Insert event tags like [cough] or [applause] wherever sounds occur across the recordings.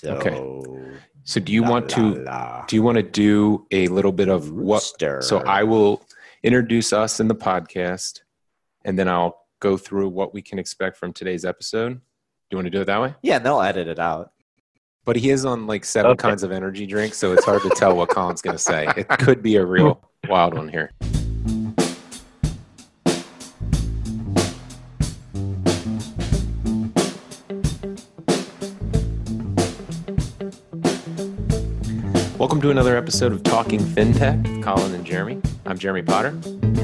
So, Okay. So do you la, want to la. do you want to do a little bit of what so I will introduce us in the podcast and then I'll go through what we can expect from today's episode. Do you want to do it that way? Yeah, they'll edit it out. But he is on like seven Okay. kinds of energy drinks, so it's hard to tell what Colin's going to say. It could be a real [laughs] wild one here. Welcome to another episode of Talking FinTech with Colin and Jeremy. I'm Jeremy Potter.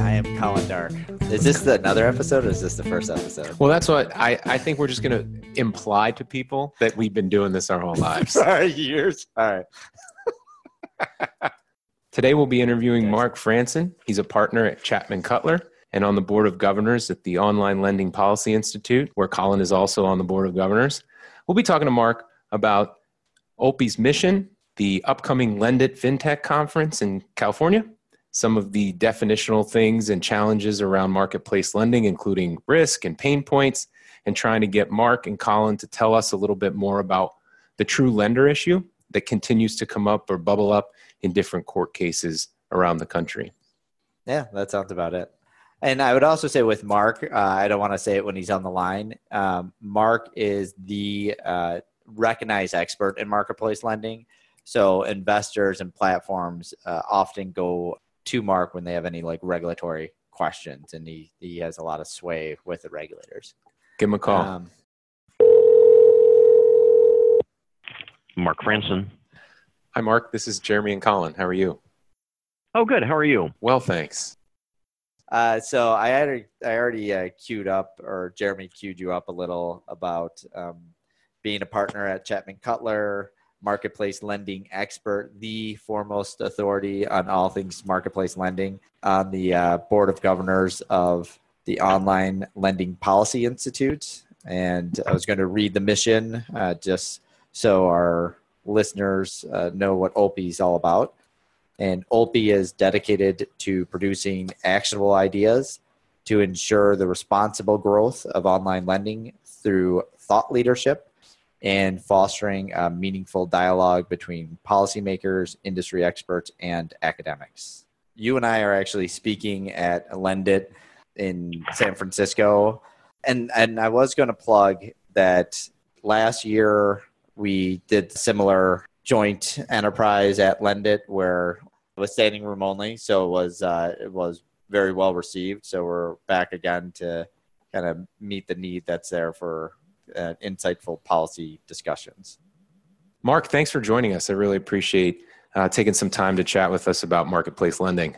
I am Colin Darke. Is this the, another episode or is this the first episode? Well, that's what I, I think we're just going to imply to people that we've been doing this our whole lives. [laughs] Sorry, years. All right. [laughs] Today we'll be interviewing Marc Franson. He's a partner at Chapman Cutler and on the board of governors at the Online Lending Policy Institute, where Colin is also on the board of governors. We'll be talking to Marc about OPI's mission, the upcoming LendIt FinTech conference in California, some of the definitional things and challenges around marketplace lending, including risk and pain points, and trying to get Marc and Colin to tell us a little bit more about the true lender issue that continues to come up or bubble up in different court cases around the country. Yeah, that sounds about it. And I would also say with Marc, uh, I don't want to say it when he's on the line. Um, Marc is the uh, recognized expert in marketplace lending. So investors and platforms uh, often go to Marc when they have any like regulatory questions, and he he has a lot of sway with the regulators. Give him a call. Um, Marc Franson. Hi, Marc. This is Jeremy and Colin. How are you? Oh, good. How are you? Well, thanks. Uh, so I already, I already uh, queued up, or Jeremy queued you up a little about um, being a partner at Chapman Cutler, marketplace lending expert, the foremost authority on all things marketplace lending, on the uh, board of governors of the Online Lending Policy Institute. And I was going to read the mission uh, just so our listeners uh, know what OPI is all about. And OLPI is dedicated to producing actionable ideas to ensure the responsible growth of online lending through thought leadership and fostering a meaningful dialogue between policymakers, industry experts, and academics. You and I are actually speaking at Lendit in San Francisco. And, and I was going to plug that last year we did similar joint enterprise at Lendit where it was standing room only, so it was uh, it was very well received. So we're back again to kind of meet the need that's there for uh, insightful policy discussions. Marc, thanks for joining us. I really appreciate uh, taking some time to chat with us about marketplace lending.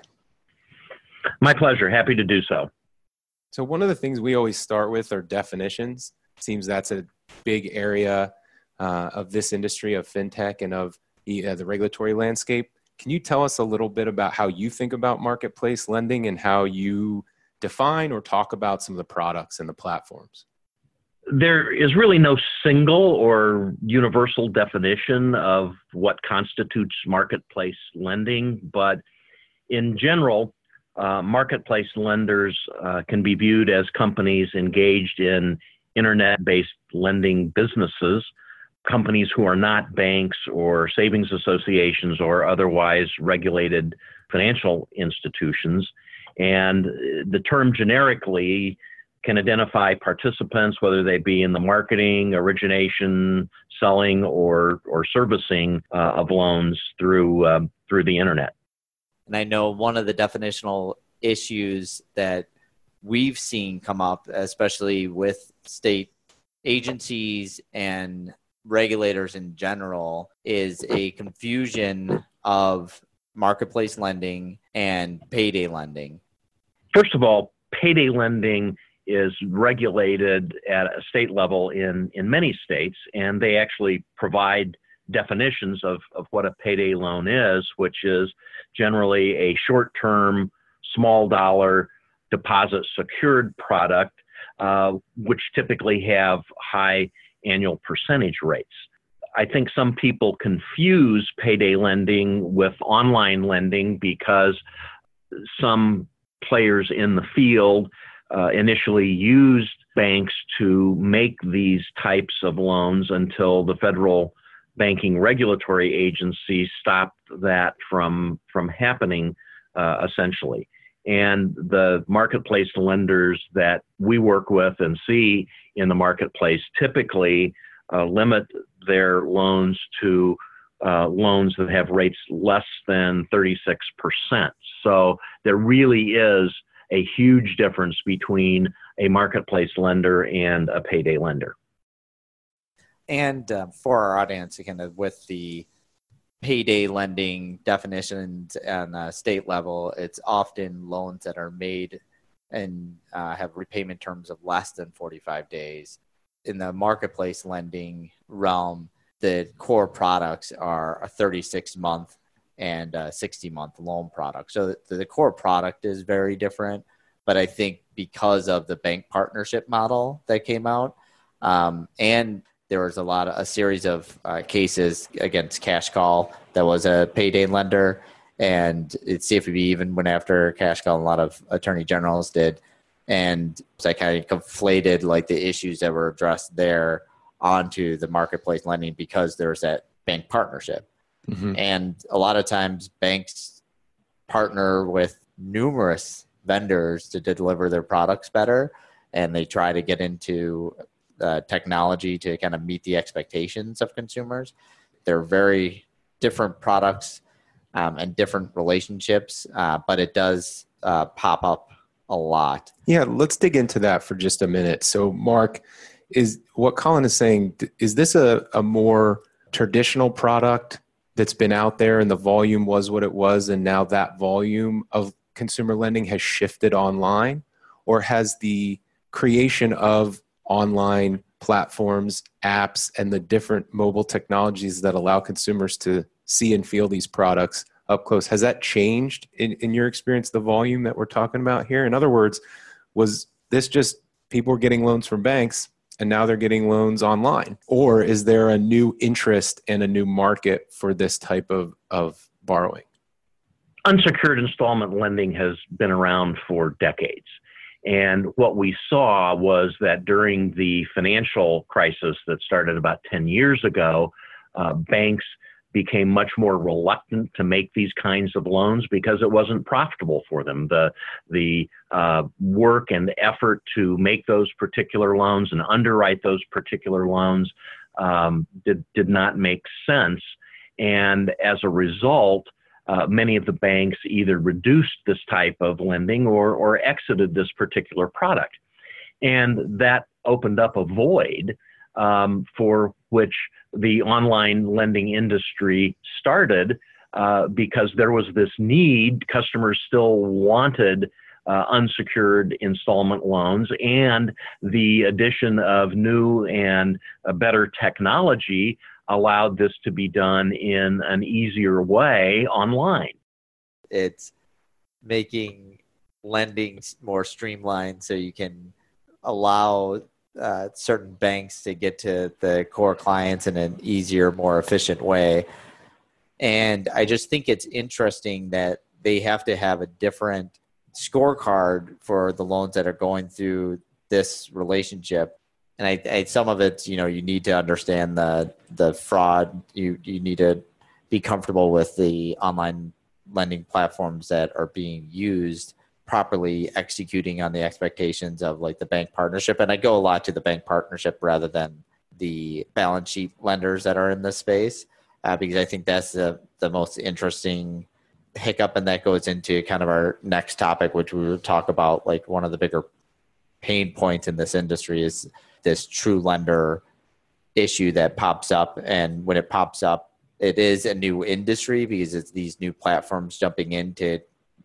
My pleasure. Happy to do so. So, one of the things we always start with are definitions. Seems that's a big area uh, of this industry of fintech and of the, uh, the regulatory landscape. Can you tell us a little bit about how you think about marketplace lending and how you define or talk about some of the products and the platforms? There is really no single or universal definition of what constitutes marketplace lending, but in general, uh, marketplace lenders uh, can be viewed as companies engaged in internet based lending businesses, companies who are not banks or savings associations or otherwise regulated financial institutions. And the term generically can identify participants, whether they be in the marketing, origination, selling, or or servicing uh, of loans through um, through the internet. And I know one of the definitional issues that we've seen come up, especially with state agencies and regulators in general, is a confusion of marketplace lending and payday lending. First of all, payday lending is regulated at a state level in, in many states, and they actually provide definitions of, of what a payday loan is, which is generally a short term, small dollar deposit secured product, uh, which typically have high annual percentage rates. I think some people confuse payday lending with online lending because some players in the field uh, initially used banks to make these types of loans until the federal banking regulatory agency stopped that from from happening uh, essentially. And the marketplace lenders that we work with and see in the marketplace typically uh, limit their loans to uh, loans that have rates less than 36%. So there really is a huge difference between a marketplace lender and a payday lender. And uh, for our audience, again, with the payday lending definitions on the state level, it's often loans that are made and uh, have repayment terms of less than 45 days. In the marketplace lending realm, the core products are a 36 month and a 60 month loan product. So the, the core product is very different, but I think because of the bank partnership model that came out um, and there was a lot of a series of uh, cases against CashCall that was a payday lender, and it's CFPB even went after CashCall. A lot of attorney generals did, and so I kind of conflated like the issues that were addressed there onto the marketplace lending because there's that bank partnership, mm-hmm. and a lot of times banks partner with numerous vendors to deliver their products better and they try to get into uh, technology to kind of meet the expectations of consumers. They're very different products um, and different relationships, uh, but it does uh, pop up a lot. Yeah, let's dig into that for just a minute. So, Marc, is what Colin is saying, is this a, a more traditional product that's been out there and the volume was what it was, and now that volume of consumer lending has shifted online? Or has the creation of online platforms, apps, and the different mobile technologies that allow consumers to see and feel these products up close. Has that changed in, in your experience, the volume that we're talking about here? In other words, was this just people were getting loans from banks and now they're getting loans online? Or is there a new interest and a new market for this type of, of borrowing? Unsecured installment lending has been around for decades. And what we saw was that during the financial crisis that started about 10 years ago, uh, banks became much more reluctant to make these kinds of loans because it wasn't profitable for them. The the uh, work and the effort to make those particular loans and underwrite those particular loans um, did did not make sense, and as a result, uh, many of the banks either reduced this type of lending or, or exited this particular product. And that opened up a void um, for which the online lending industry started uh, because there was this need. Customers still wanted uh, unsecured installment loans, and the addition of new and better technology allowed this to be done in an easier way online. It's making lending more streamlined so you can allow uh, certain banks to get to the core clients in an easier, more efficient way. And I just think it's interesting that they have to have a different scorecard for the loans that are going through this relationship. And I, I, some of it you know you need to understand the the fraud. You you need to be comfortable with the online lending platforms that are being used properly executing on the expectations of like the bank partnership. And i go a lot to the bank partnership rather than the balance sheet lenders that are in this space uh, because i think that's the, the most interesting hiccup and that goes into kind of our next topic which we will talk about like one of the bigger pain points in this industry is this true lender issue that pops up. And when it pops up it is a new industry because it's these new platforms jumping in to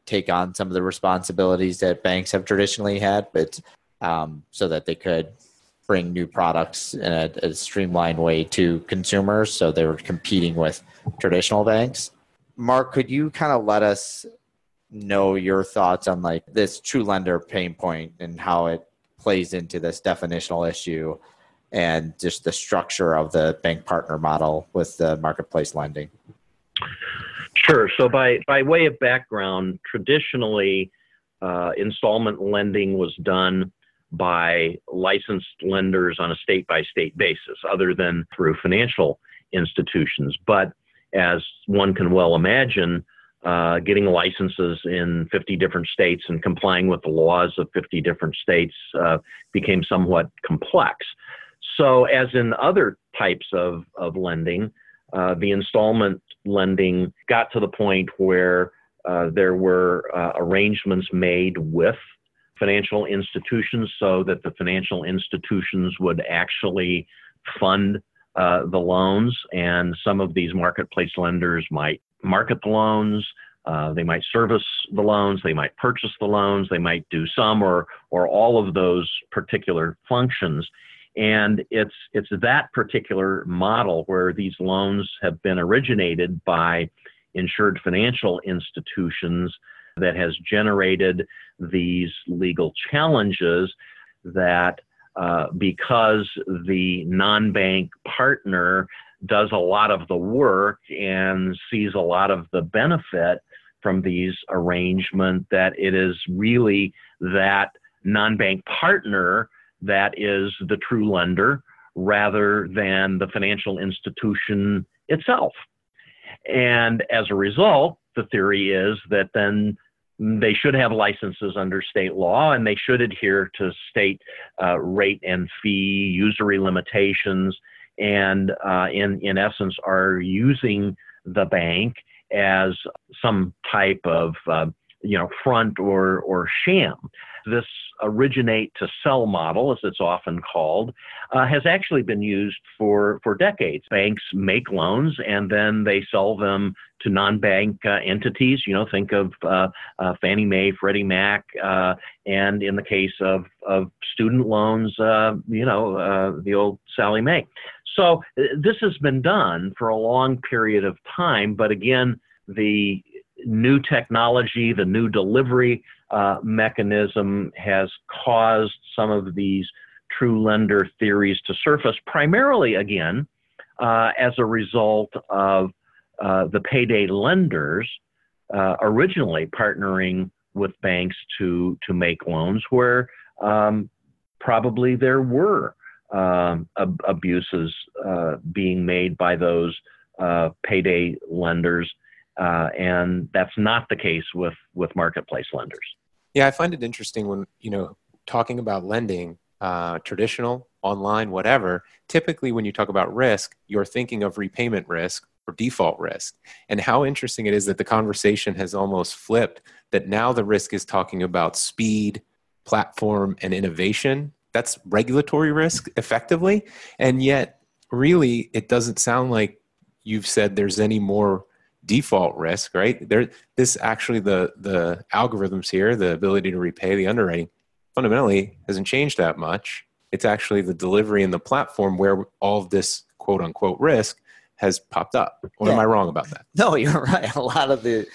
take on some of the responsibilities that banks have traditionally had but um, so that they could bring new products in a, a streamlined way to consumers so they were competing with traditional banks mark could you kind of let us know your thoughts on like this true lender pain point and how it plays into this definitional issue and just the structure of the bank partner model with the marketplace lending? Sure. So, by, by way of background, traditionally, uh, installment lending was done by licensed lenders on a state by state basis, other than through financial institutions. But as one can well imagine, uh, getting licenses in 50 different states and complying with the laws of 50 different states uh, became somewhat complex. So, as in other types of, of lending, uh, the installment lending got to the point where uh, there were uh, arrangements made with financial institutions so that the financial institutions would actually fund uh, the loans, and some of these marketplace lenders might market the loans. Uh, they might service the loans. They might purchase the loans. They might do some or or all of those particular functions. And it's it's that particular model where these loans have been originated by insured financial institutions that has generated these legal challenges that uh, because the non-bank partner does a lot of the work and sees a lot of the benefit from these arrangements that it is really that non-bank partner that is the true lender rather than the financial institution itself. And as a result, the theory is that then they should have licenses under state law and they should adhere to state uh, rate and fee usury limitations and uh, in, in essence are using the bank as some type of uh, you know front or or sham this originate to sell model, as it's often called, uh, has actually been used for, for decades. Banks make loans and then they sell them to non-bank uh, entities. You know, think of uh, uh Fannie Mae, Freddie Mac, uh, and in the case of, of student loans, uh, you know, the old Sallie Mae. So this has been done for a long period of time, but again, the new technology, the new delivery uh, mechanism has caused some of these true lender theories to surface, primarily again uh, as a result of uh, the payday lenders uh, originally partnering with banks to to make loans, where um, probably there were um, ab- abuses uh, being made by those uh, payday lenders uh, and that's not the case with with marketplace lenders. Yeah, I find it interesting when you know talking about lending, uh, traditional, online, whatever. Typically, when you talk about risk, you're thinking of repayment risk or default risk. And how interesting it is that the conversation has almost flipped. That now the risk is talking about speed, platform, and innovation. That's regulatory risk, effectively, and yet really it doesn't sound like you've said there's any more default risk, right? There, this actually the the algorithms here, the ability to repay the underwriting, fundamentally hasn't changed that much. It's actually the delivery and the platform where all of this quote unquote risk has popped up. Or yeah. am I wrong about that? No, you're [laughs] right. A lot of the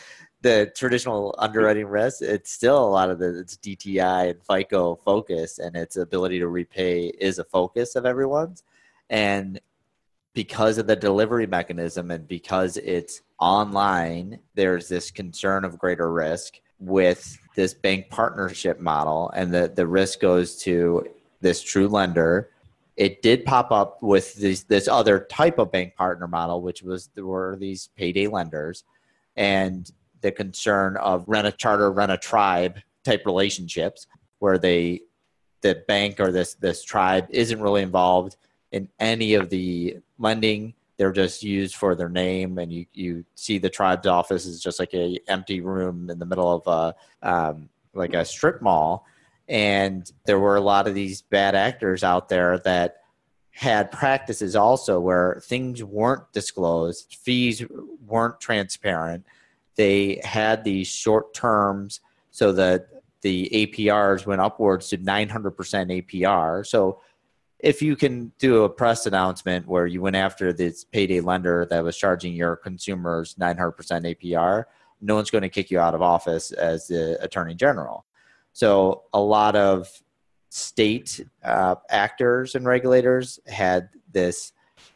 the traditional underwriting risk, it's still a lot of the it's DTI and FICO focus, and its ability to repay is a focus of everyone's. And because of the delivery mechanism and because it's online, there's this concern of greater risk with this bank partnership model, and the, the risk goes to this true lender. It did pop up with this, this other type of bank partner model, which was there were these payday lenders, and the concern of rent a charter, rent a tribe type relationships, where they the bank or this this tribe isn't really involved in any of the lending. They're just used for their name, and you, you see the tribe's office is just like a empty room in the middle of a um, like a strip mall. And there were a lot of these bad actors out there that had practices also where things weren't disclosed, fees weren't transparent. They had these short terms so that the APRs went upwards to 900% APR. So if you can do a press announcement where you went after this payday lender that was charging your consumers 900% APR, no one's going to kick you out of office as the attorney general. So a lot of state uh, actors and regulators had this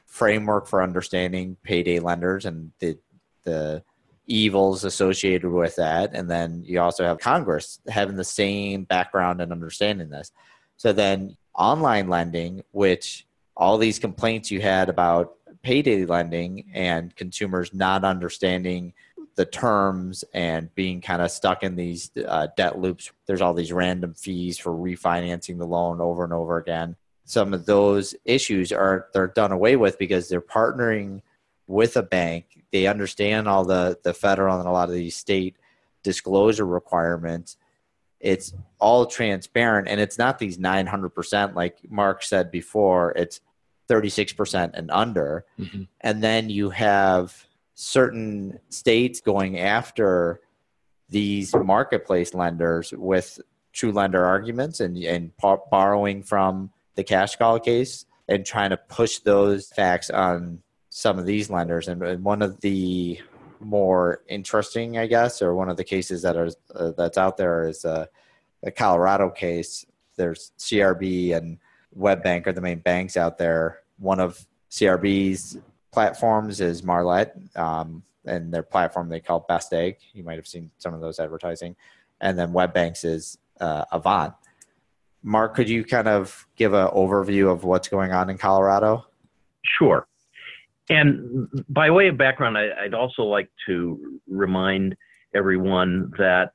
framework for understanding payday lenders and the the evils associated with that and then you also have congress having the same background and understanding this so then online lending, which all these complaints you had about payday lending and consumers not understanding the terms and being kind of stuck in these uh, debt loops. There's all these random fees for refinancing the loan over and over again. Some of those issues are they're done away with because they're partnering with a bank. They understand all the the federal and a lot of these state disclosure requirements. It's all transparent and it's not these 900% like Marc said before. It's 36% and under. Mm-hmm. And then you have certain states going after these marketplace lenders with true lender arguments and, and borrowing from the CashCall case and trying to push those facts on some of these lenders. And, and one of the more interesting, I guess, or one of the cases that are uh, that's out there is uh, the Colorado case. There's CRB and WebBank are the main banks out there. One of CRB's platforms is Marlette, um, and their platform they call Best Egg. You might have seen some of those advertising, and then WebBanks is uh, Avant. Marc, could you kind of give an overview of what's going on in Colorado? Sure. And by way of background, I, would also like to remind everyone that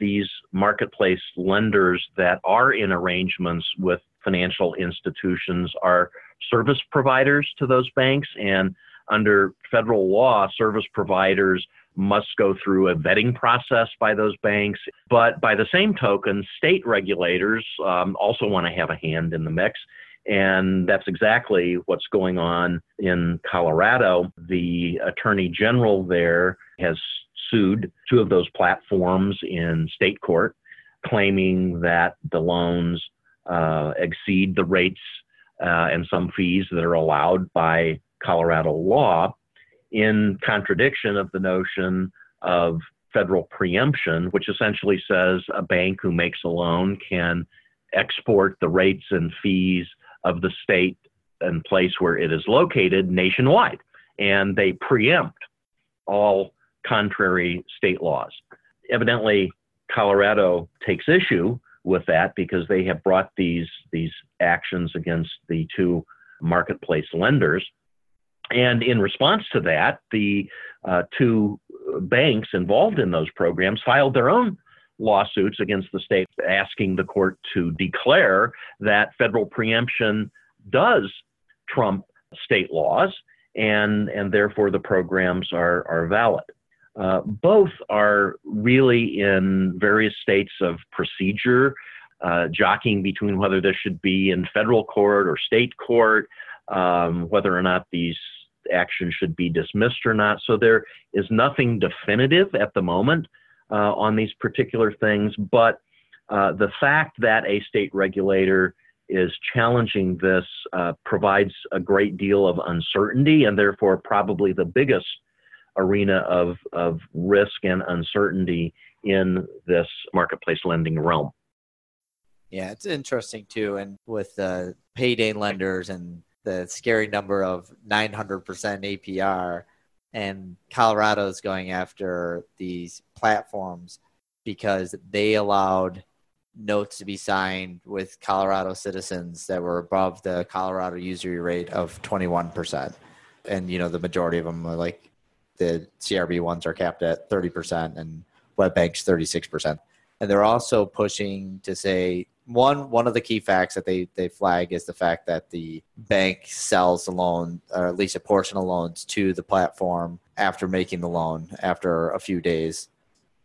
these marketplace lenders that are in arrangements with financial institutions are service providers to those banks. And under federal law, service providers must go through a vetting process by those banks. But by the same token, state regulators um, also want to have a hand in the mix. And that's exactly what's going on in Colorado. The attorney general there has sued two of those platforms in state court, claiming that the loans uh, exceed the rates uh, and some fees that are allowed by Colorado law, in contradiction of the notion of federal preemption, which essentially says a bank who makes a loan can export the rates and fees of the state and place where it is located nationwide. And they preempt all contrary state laws. Evidently, Colorado takes issue with that because they have brought these these actions against the two marketplace lenders. And in response to that, the uh, two banks involved in those programs filed their own lawsuits against the state, asking the court to declare that federal preemption does trump state laws, and and therefore the programs are are valid. Uh, both are really in various states of procedure, uh, jockeying between whether this should be in federal court or state court, um, whether or not these actions should be dismissed or not. So there is nothing definitive at the moment on these particular things, but uh, the fact that a state regulator is challenging this uh, provides a great deal of uncertainty and therefore probably the biggest arena of, of risk and uncertainty in this marketplace lending realm. Yeah, it's interesting too. And with the payday lenders and the scary number of 900% APR, and Colorado's going after these platforms because they allowed notes to be signed with Colorado citizens that were above the Colorado usury rate of 21%. And, you know, the majority of them are like the CRB ones are capped at 30% and WebBank's 36%. And they're also pushing to say one one of the key facts that they, they flag is the fact that the bank sells the loan or at least a portion of loans to the platform after making the loan after a few days.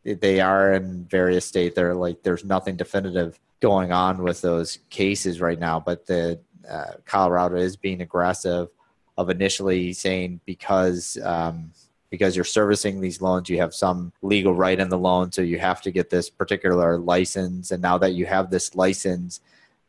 They are in various states. They're like there's nothing definitive going on with those cases right now, but the uh, Colorado is being aggressive of initially saying because um, because you're servicing these loans, you have some legal right in the loan. So you have to get this particular license. And now that you have this license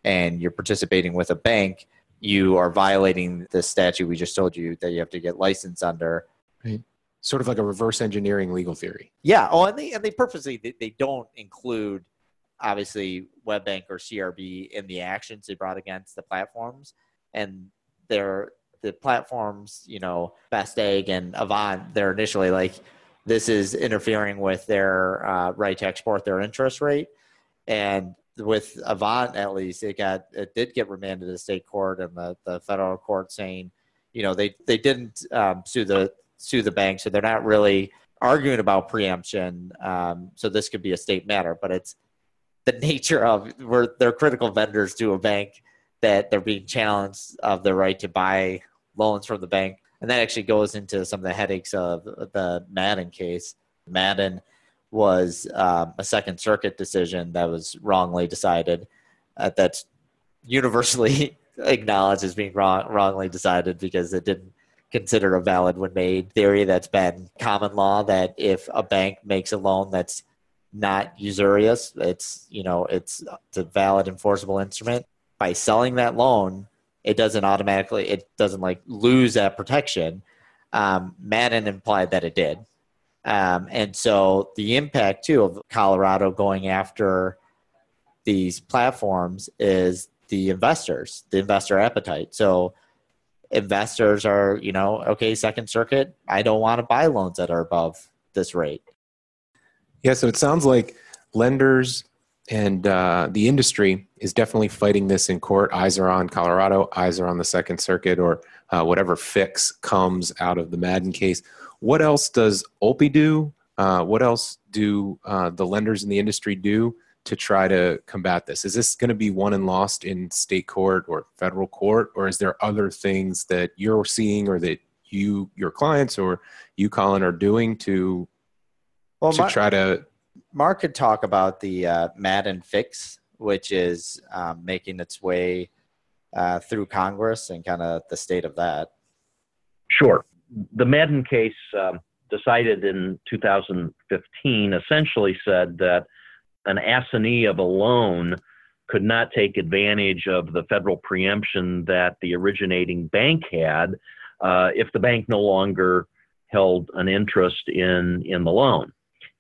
and you're participating with a bank, you are violating the statute we just told you that you have to get license under. Right. Sort of like a reverse engineering legal theory. Yeah. Oh, and they, and they purposely, they, they don't include obviously WebBank or CRB in the actions they brought against the platforms. And they're the platforms, you know, Best Egg and Avant, they're initially like, this is interfering with their uh, right to export their interest rate. And with Avant, at least, it got it did get remanded to the state court and the, the federal court saying, you know they they didn't um, sue the sue the bank, so they're not really arguing about preemption. Um, so this could be a state matter, but it's the [laughs] nature of where they're critical vendors to a bank that they're being challenged of their right to buy loans from the bank. And that actually goes into some of the headaches of the Madden case. Madden was um, a Second Circuit decision that was wrongly decided. Uh, that's universally [laughs] acknowledged as being wrong, wrongly decided because it didn't consider a valid when made theory that's been common law that if a bank makes a loan that's not usurious it's you know it's, it's a valid enforceable instrument by selling that loan it doesn't automatically it doesn't like lose that protection. Um, madden implied that it did. Um, and so the impact too of colorado going after these platforms is the investors the investor appetite. So investors are you know okay second circuit i don't want to buy loans that are above this rate. Yeah so it sounds like lenders and uh, the industry is definitely fighting this in court. Eyes are on Colorado, eyes are on the Second Circuit, or uh, whatever fix comes out of the Madden case. What else does OPI do? Uh, what else do uh, the lenders in the industry do to try to combat this? Is this going to be won and lost in state court or federal court, or is there other things that you're seeing or that you, your clients, or you, Colin, are doing to well, to my, try to Marc could talk about the uh, Madden fix, which is um, making its way uh, through Congress and kind of the state of that. Sure. The Madden case um, decided in 2015 essentially said that an assignee of a loan could not take advantage of the federal preemption that the originating bank had uh, if the bank no longer held an interest in in the loan.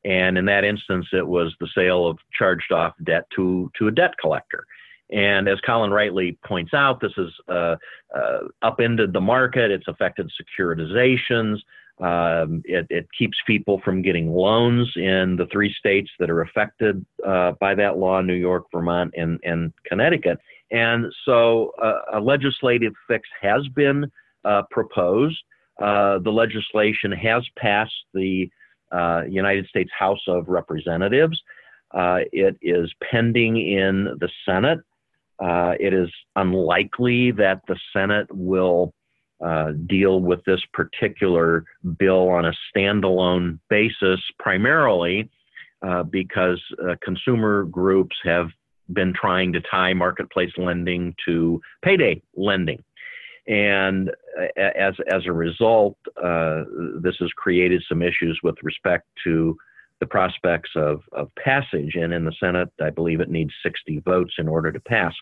And in that instance, it was the sale of charged off debt to, to a debt collector. And as Colin rightly points out, this has uh, uh, upended the market. It's affected securitizations. Um, it, it, keeps people from getting loans in the three states that are affected uh, by that law New York, Vermont, and, and Connecticut. And so uh, a legislative fix has been uh, proposed. Uh, the legislation has passed the uh, United States House of Representatives. Uh, it is pending in the Senate. Uh, it is unlikely that the Senate will uh, deal with this particular bill on a standalone basis, primarily uh, because uh, consumer groups have been trying to tie marketplace lending to payday lending. And as, as a result, uh, this has created some issues with respect to the prospects of, of passage. And in the Senate, I believe it needs 60 votes in order to pass.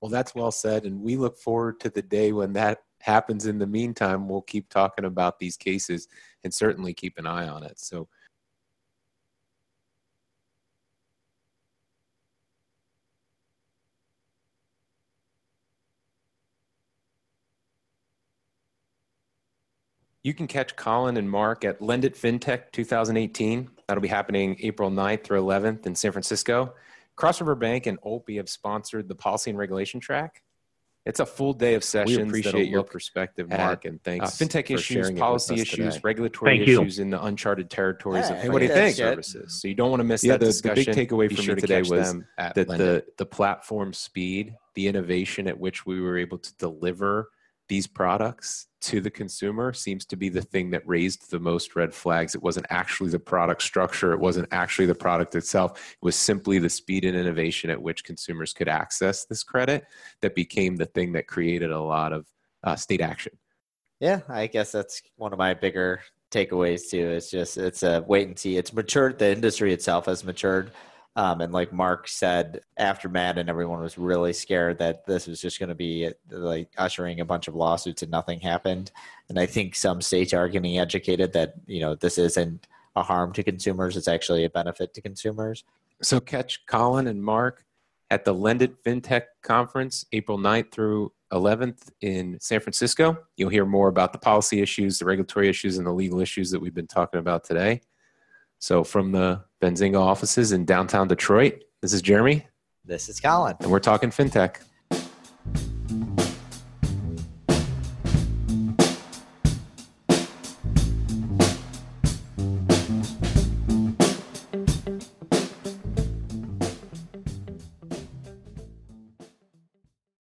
Well, that's well said. And we look forward to the day when that happens. In the meantime, we'll keep talking about these cases and certainly keep an eye on it. So, You can catch Colin and Marc at LendIt FinTech 2018. That'll be happening April 9th through 11th in San Francisco. Cross River Bank and OPI have sponsored the policy and regulation track. It's a full day of sessions. We appreciate your perspective, Marc, and thanks. Uh, fintech issues, policy issues, today. regulatory Thank issues you. in the uncharted territories hey, of what do you think? services. So you don't want to miss yeah, that the, discussion. The big takeaway for me today was that the, the platform speed, the innovation at which we were able to deliver these products to the consumer seems to be the thing that raised the most red flags. It wasn't actually the product structure, it wasn't actually the product itself. It was simply the speed and innovation at which consumers could access this credit that became the thing that created a lot of uh, state action. Yeah, I guess that's one of my bigger takeaways too. It's just it's a wait and see. It's matured. The industry itself has matured um, and like Marc said, after Madden, everyone was really scared that this was just going to be like ushering a bunch of lawsuits and nothing happened. And I think some states are getting educated that, you know, this isn't a harm to consumers, it's actually a benefit to consumers. So catch Colin and Marc at the LendIt FinTech Conference, April 9th through 11th in San Francisco. You'll hear more about the policy issues, the regulatory issues, and the legal issues that we've been talking about today. So, from the Benzinga offices in downtown Detroit, this is Jeremy. This is Colin. And we're talking fintech.